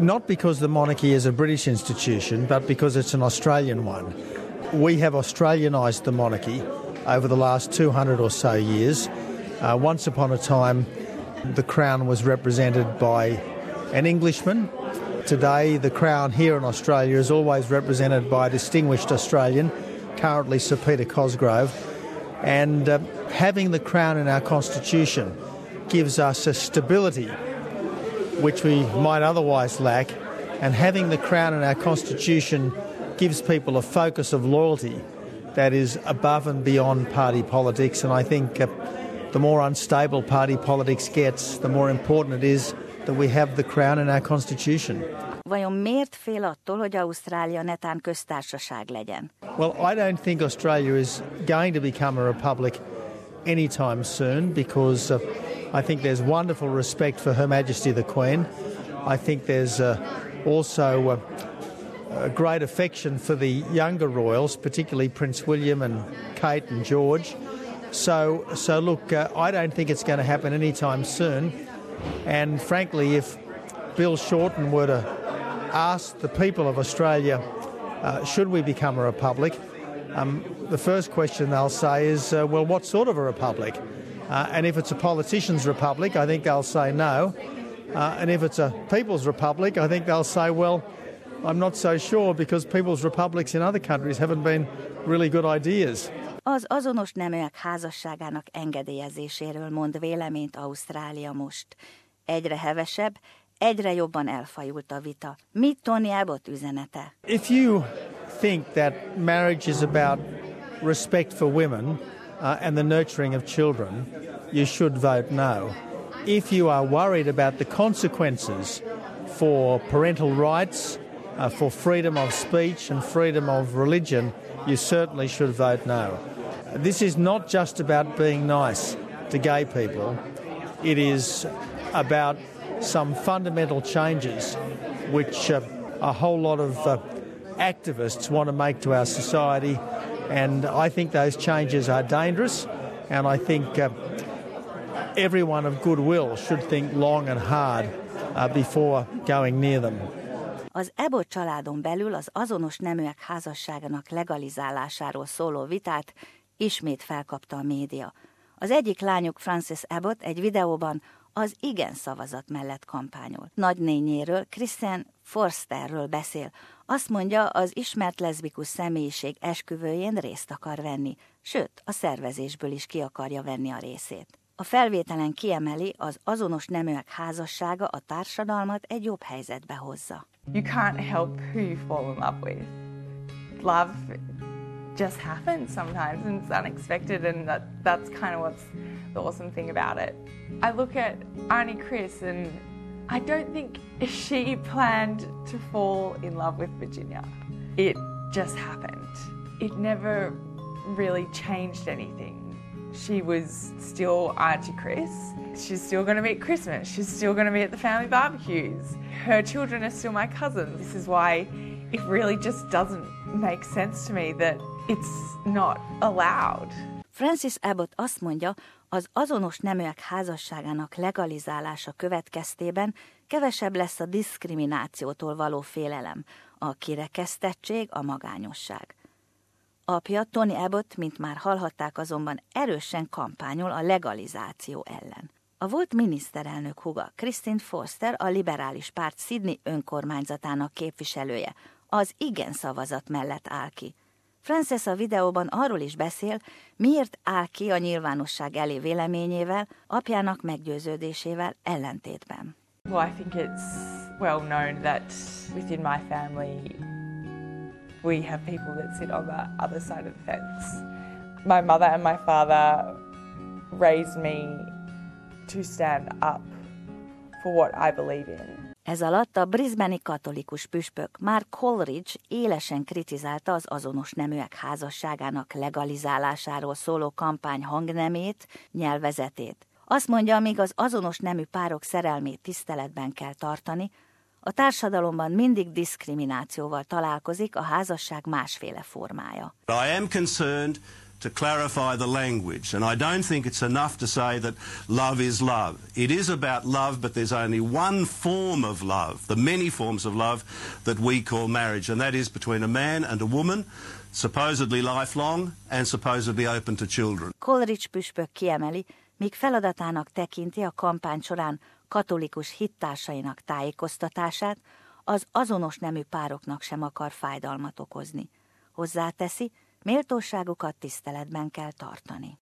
not because the monarchy is a British institution, but because it's an Australian one. We have Australianised the monarchy over the last 200 or so years. Uh, once upon a time, the crown was represented by an Englishman. Today, the crown here in Australia is always represented by a distinguished Australian, currently Sir Peter Cosgrove. And uh, having the crown in our constitution gives us a stability which we might otherwise lack, and having the crown in our constitution gives people a focus of loyalty that is above and beyond party politics. And I think uh, the more unstable party politics gets, the more important it is that we have the crown in our constitution. Vajon miért fél attól, hogy Ausztrália netán köztársaság legyen? Well, I don't think Australia is going to become a republic anytime soon because uh, I think there's wonderful respect for Her Majesty the Queen. I think there's uh, also uh, a great affection for the younger royals, particularly Prince William and Kate and George. So, so look, uh, I don't think it's going to happen anytime soon. And frankly, if Bill Shorten were to ask the people of Australia, uh, should we become a republic? Um, the first question they'll say is, uh, well, what sort of a republic? Uh, and if it's a politician's republic, I think they'll say no. Uh, and if it's a people's republic, I think they'll say, well, I'm not so sure because people's republics in other countries haven't been really good ideas. Az azonos neműek házasságának engedélyezéséről mond véleményt Ausztrália most. Egyre hevesebb, egyre jobban elfajult a vita. Mi Tony Abbott üzenete? If you think that marriage is about respect for women, uh, and the nurturing of children, you should vote no. If you are worried about the consequences for parental rights, uh, for freedom of speech and freedom of religion, you certainly should vote no. This is not just about being nice to gay people, it is about some fundamental changes which uh, a whole lot of uh, activists want to make to our society and I think those changes are dangerous, and I think uh, everyone of goodwill should think long and hard uh, before going near them. Az Abbott családon belül az azonos neműek házasságának legalizálásáról szóló vitát ismét felkapta a média. Az egyik lányuk Francis Abbott egy videóban az igen szavazat mellett kampányol. Nagynényéről, Christian Forsterről beszél, azt mondja, az ismert leszbikus személyiség esküvőjén részt akar venni, sőt, a szervezésből is ki akarja venni a részét. A felvételen kiemeli, az azonos neműek házassága a társadalmat egy jobb helyzetbe hozza. You can't help who you fall in love with. Love just happens sometimes and it's unexpected and that, that's kind of what's the awesome thing about it. I look at Auntie Chris and I don't think she planned to fall in love with Virginia. It just happened. It never really changed anything. She was still Auntie Chris. She's still going to be at Christmas. She's still going to be at the family barbecues. Her children are still my cousins. This is why it really just doesn't make sense to me that it's not allowed. Frances Abbott azt mondja, az azonos neműek házasságának legalizálása következtében kevesebb lesz a diszkriminációtól való félelem, a kirekesztettség, a magányosság. Apja Tony Abbott, mint már hallhatták azonban, erősen kampányol a legalizáció ellen. A volt miniszterelnök huga, Christine Forster, a liberális párt Sydney önkormányzatának képviselője, az igen szavazat mellett áll ki – Frances a videóban arról is beszél, miért áll ki a nyilvánosság elé véleményével, apjának meggyőződésével ellentétben. Well, I think it's well known that within my family we have people that sit on the other side of the fence. My mother and my father raised me to stand up for what I believe in. Ez alatt a brisbane katolikus püspök Mark Coleridge élesen kritizálta az azonos neműek házasságának legalizálásáról szóló kampány hangnemét, nyelvezetét. Azt mondja, amíg az azonos nemű párok szerelmét tiszteletben kell tartani, a társadalomban mindig diszkriminációval találkozik a házasság másféle formája. I am concerned to clarify the language. And I don't think it's enough to say that love is love. It is about love, but there's only one form of love, the many forms of love that we call marriage, and that is between a man and a woman, supposedly lifelong and supposedly open to children. Coleridge püspök kiemeli, míg feladatának tekinti a kampány során katolikus hittársainak tájékoztatását, az azonos nemű pároknak sem akar fájdalmat okozni. Hozzáteszi, méltóságukat tiszteletben kell tartani.